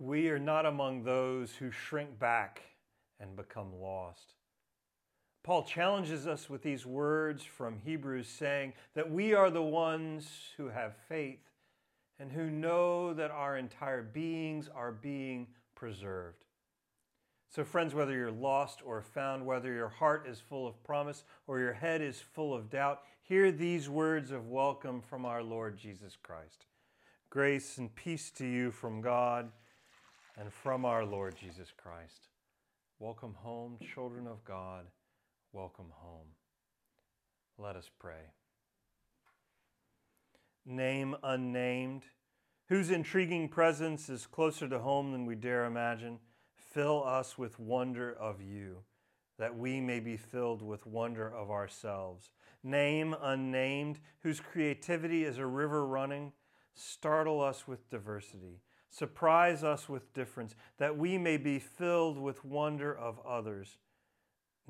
we are not among those who shrink back and become lost. Paul challenges us with these words from Hebrews, saying that we are the ones who have faith and who know that our entire beings are being preserved. So, friends, whether you're lost or found, whether your heart is full of promise or your head is full of doubt, hear these words of welcome from our Lord Jesus Christ. Grace and peace to you from God and from our Lord Jesus Christ. Welcome home, children of God. Welcome home. Let us pray. Name unnamed, whose intriguing presence is closer to home than we dare imagine, fill us with wonder of you, that we may be filled with wonder of ourselves. Name unnamed, whose creativity is a river running, startle us with diversity. Surprise us with difference, that we may be filled with wonder of others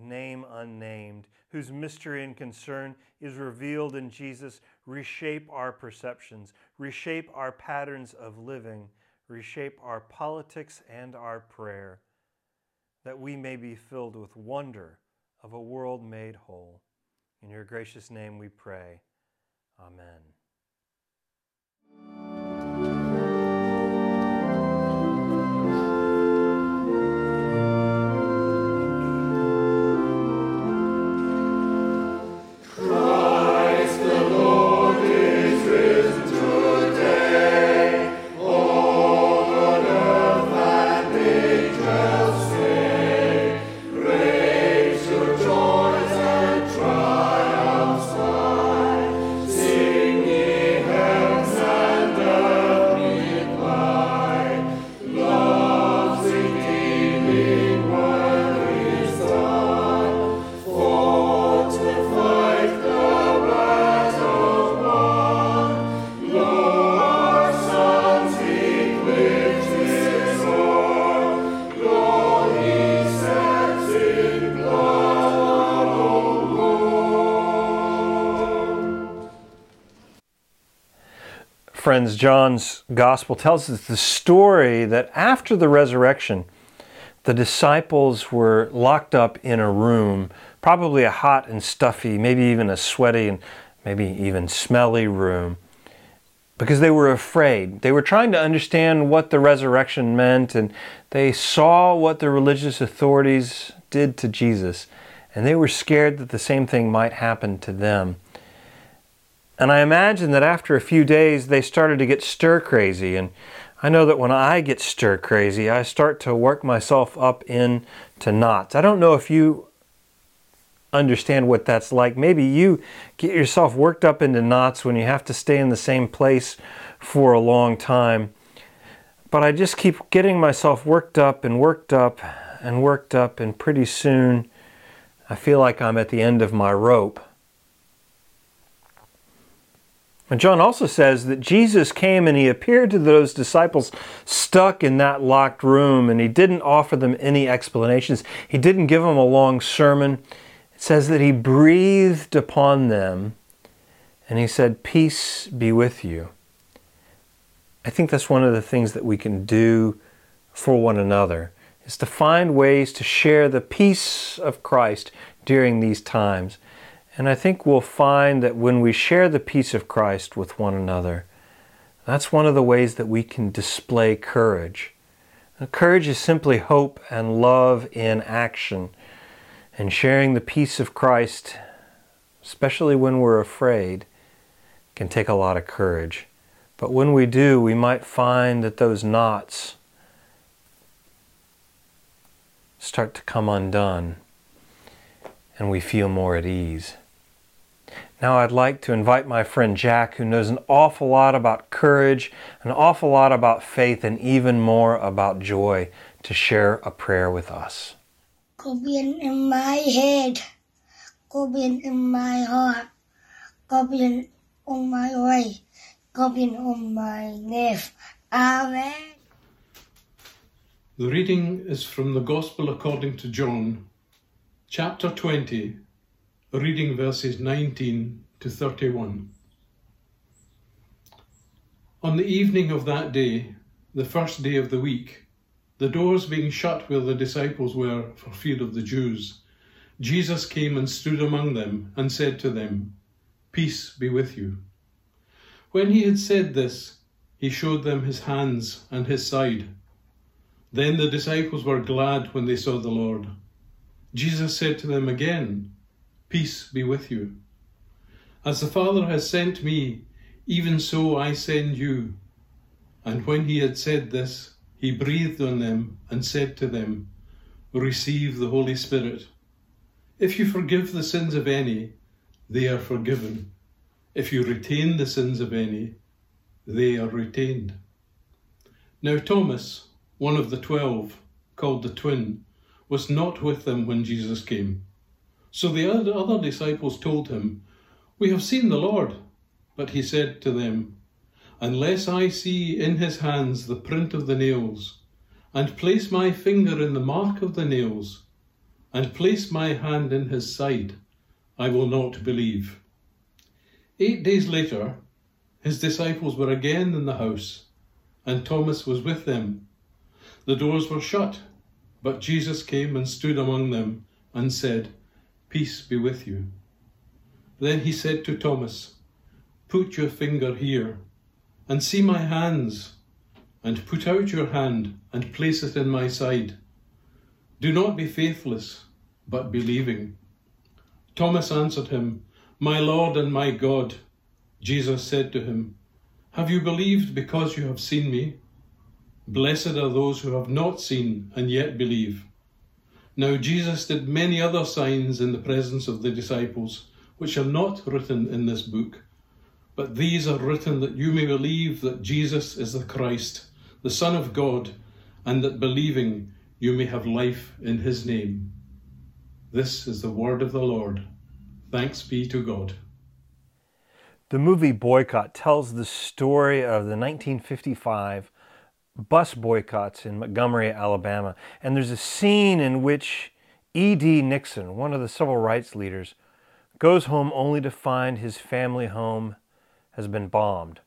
name unnamed, whose mystery and concern is revealed in Jesus, reshape our perceptions, reshape our patterns of living, reshape our politics and our prayer, that we may be filled with wonder of a world made whole. In your gracious name we pray. Amen. Friends, John's gospel tells us the story that after the resurrection, the disciples were locked up in a room, probably a hot and stuffy, maybe even a sweaty and maybe even smelly room, because they were afraid. They were trying to understand what the resurrection meant, and they saw what the religious authorities did to Jesus, and they were scared that the same thing might happen to them. And I imagine that after a few days, they started to get stir crazy. And I know that when I get stir crazy, I start to work myself up into knots. I don't know if you understand what that's like. Maybe you get yourself worked up into knots when you have to stay in the same place for a long time. But I just keep getting myself worked up and worked up and worked up, and pretty soon I feel like I'm at the end of my rope. John also says that Jesus came and he appeared to those disciples stuck in that locked room and he didn't offer them any explanations. He didn't give them a long sermon. It says that he breathed upon them and he said, Peace be with you. I think that's one of the things that we can do for one another is to find ways to share the peace of Christ during these times. And I think we'll find that when we share the peace of Christ with one another, that's one of the ways that we can display courage. courage is simply hope and love in action. And sharing the peace of Christ, especially when we're afraid, can take a lot of courage. But when we do, we might find that those knots start to come undone and we feel more at ease. Now, I'd like to invite my friend Jack, who knows an awful lot about courage, an awful lot about faith, and even more about joy, to share a prayer with us. Go in my head, go in my heart, go on my way, go on my neck. Amen. The reading is from the Gospel according to John, chapter 20 reading verses 19 to 31. On the evening of that day, the first day of the week, the doors being shut where the disciples were for fear of the Jews, Jesus came and stood among them and said to them, Peace be with you. When he had said this, he showed them his hands and his side. Then the disciples were glad when they saw the Lord. Jesus said to them again, Peace be with you. As the Father has sent me, even so I send you. And when he had said this, he breathed on them and said to them, Receive the Holy Spirit. If you forgive the sins of any, they are forgiven. If you retain the sins of any, they are retained. Now Thomas, one of the twelve, called the twin, was not with them when Jesus came. So the other disciples told him, We have seen the Lord. But he said to them, Unless I see in his hands the print of the nails, and place my finger in the mark of the nails, and place my hand in his side, I will not believe. Eight days later, his disciples were again in the house, and Thomas was with them. The doors were shut, but Jesus came and stood among them and said, Peace be with you. Then he said to Thomas, Put your finger here and see my hands, and put out your hand and place it in my side. Do not be faithless, but believing. Thomas answered him, My Lord and my God. Jesus said to him, Have you believed because you have seen me? Blessed are those who have not seen and yet believe. Now Jesus did many other signs in the presence of the disciples, which are not written in this book but these are written that you may believe that Jesus is the Christ, the Son of God, and that believing you may have life in his name. This is the word of the Lord. Thanks be to God. The movie Boycott tells the story of the 1955 bus boycotts in Montgomery, Alabama. And there's a scene in which E.D. Nixon, one of the civil rights leaders, goes home only to find his family home has been bombed.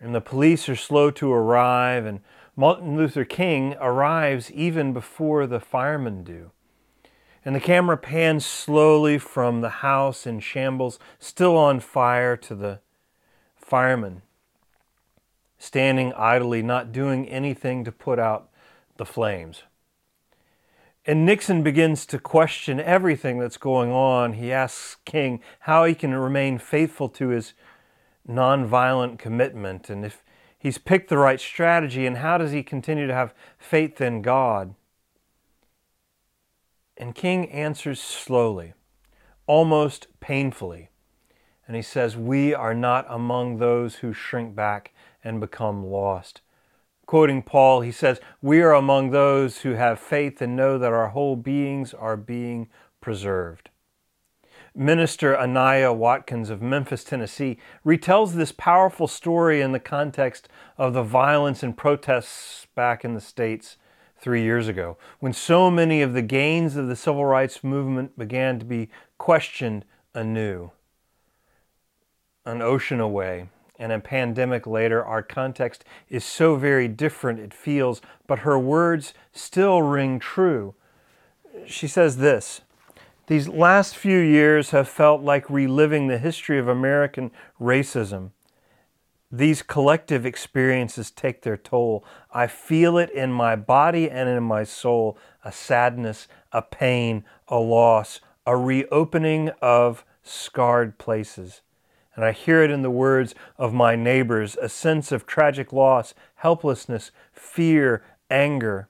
And the police are slow to arrive, and Martin Luther King arrives even before the firemen do. And the camera pans slowly from the house in shambles, still on fire, to the firemen standing idly, not doing anything to put out the flames. And Nixon begins to question everything that's going on. He asks King how he can remain faithful to his nonviolent commitment and if he's picked the right strategy and how does he continue to have faith in God? And King answers slowly, almost painfully. And he says, We are not among those who shrink back and become lost. Quoting Paul, he says, We are among those who have faith and know that our whole beings are being preserved. Minister Anaya Watkins of Memphis, Tennessee, retells this powerful story in the context of the violence and protests back in the States three years ago, when so many of the gains of the civil rights movement began to be questioned anew. An ocean away and a pandemic later, our context is so very different it feels, but her words still ring true. She says this these last few years have felt like reliving the history of American racism. These collective experiences take their toll. I feel it in my body and in my soul a sadness, a pain, a loss, a reopening of scarred places. And I hear it in the words of my neighbors a sense of tragic loss, helplessness, fear, anger.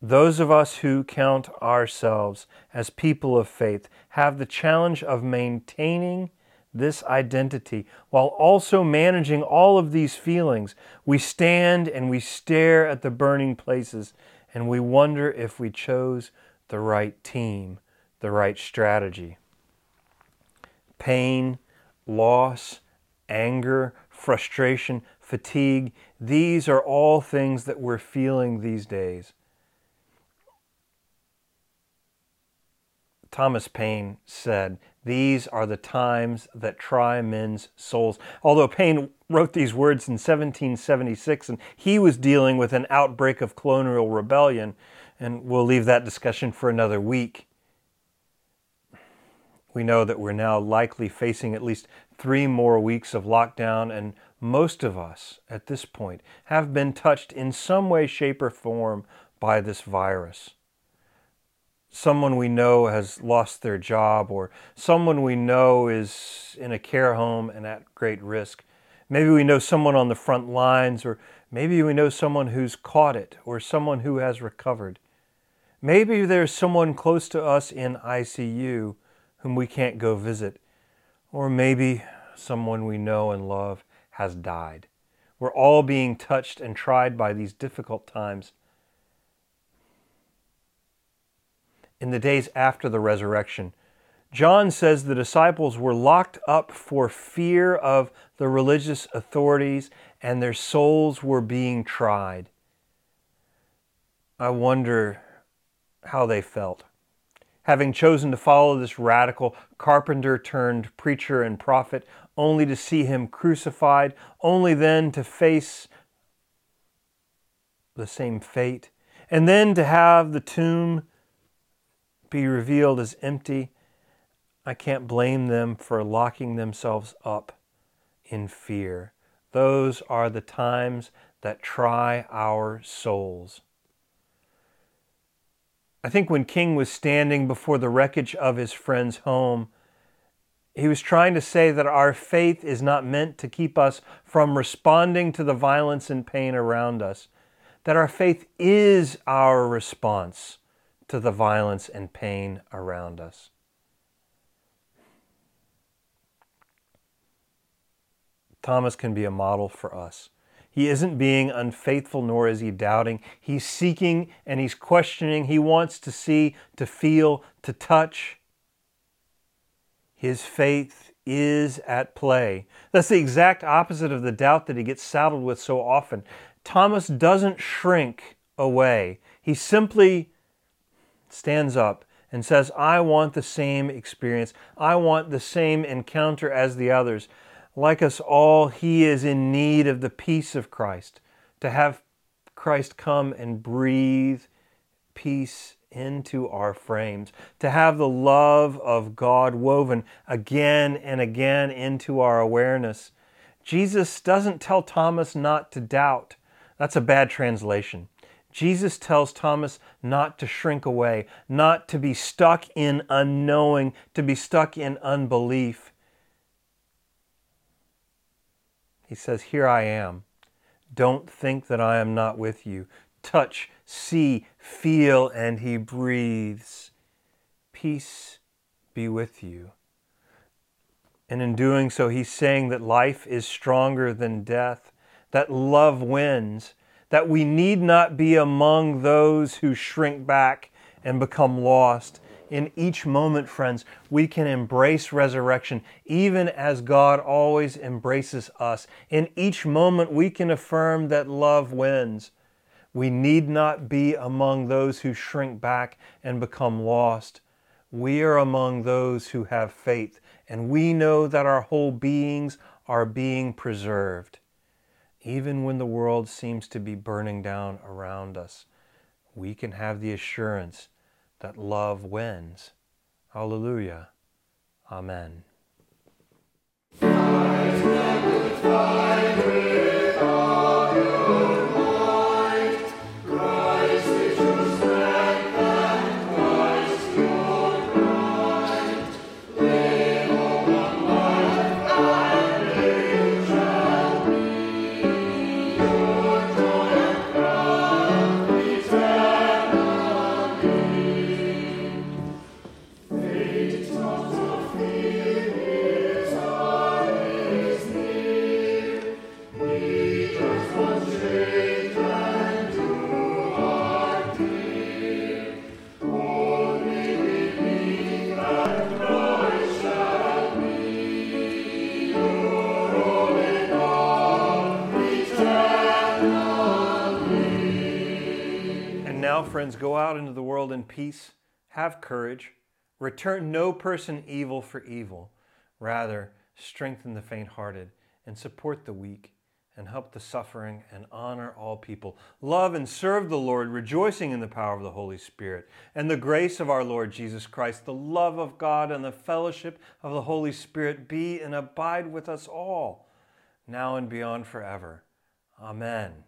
Those of us who count ourselves as people of faith have the challenge of maintaining this identity while also managing all of these feelings. We stand and we stare at the burning places and we wonder if we chose the right team, the right strategy. Pain, loss, anger, frustration, fatigue, these are all things that we're feeling these days. Thomas Paine said, These are the times that try men's souls. Although Paine wrote these words in 1776 and he was dealing with an outbreak of colonial rebellion, and we'll leave that discussion for another week. We know that we're now likely facing at least three more weeks of lockdown, and most of us at this point have been touched in some way, shape, or form by this virus someone we know has lost their job or someone we know is in a care home and at great risk. Maybe we know someone on the front lines, or maybe we know someone who's caught it or someone who has recovered. Maybe there's someone close to us in ICU whom we can't go visit, or maybe someone we know and love has died. We're all being touched and tried by these difficult times. in the days after the resurrection. John says the disciples were locked up for fear of the religious authorities and their souls were being tried. I wonder how they felt. Having chosen to follow this radical carpenter turned preacher and prophet, only to see him crucified, only then to face the same fate, and then to have the tomb be revealed as empty, I can't blame them for locking themselves up in fear. Those are the times that try our souls. I think when King was standing before the wreckage of his friend's home, he was trying to say that our faith is not meant to keep us from responding to the violence and pain around us, that our faith is our response to the violence and pain around us. Thomas can be a model for us. He isn't being unfaithful, nor is he doubting. He's seeking and he's questioning. He wants to see, to feel, to touch. His faith is at play. That's the exact opposite of the doubt that he gets saddled with so often. Thomas doesn't shrink away, he simply stands up and says, I want the same experience. I want the same encounter as the others. Like us all, he is in need of the peace of Christ, to have Christ come and breathe peace into our frames, to have the love of God woven again and again into our awareness. Jesus doesn't tell Thomas not to doubt. That's a bad translation. Jesus tells Thomas not to shrink away, not to be stuck in unknowing, to be stuck in unbelief. He says, Here I am. Don't think that I am not with you. Touch, see, feel, and he breathes. Peace be with you. And in doing so, he's saying that life is stronger than death, that love wins, that we need not be among those who shrink back and become lost. In each moment, friends, we can embrace resurrection, even as God always embraces us. In each moment, we can affirm that love wins. We need not be among those who shrink back and become lost. We are among those who have faith, and we know that our whole beings are being preserved. Even when the world seems to be burning down around us, we can have the assurance that love wins. Hallelujah. Amen. Friends, go out into the world in peace. Have courage. Return no person evil for evil. Rather, strengthen the faint hearted and support the weak and help the suffering and honor all people. Love and serve the Lord, rejoicing in the power of the Holy Spirit. And the grace of our Lord Jesus Christ, the love of God, and the fellowship of the Holy Spirit be and abide with us all, now and beyond forever. Amen.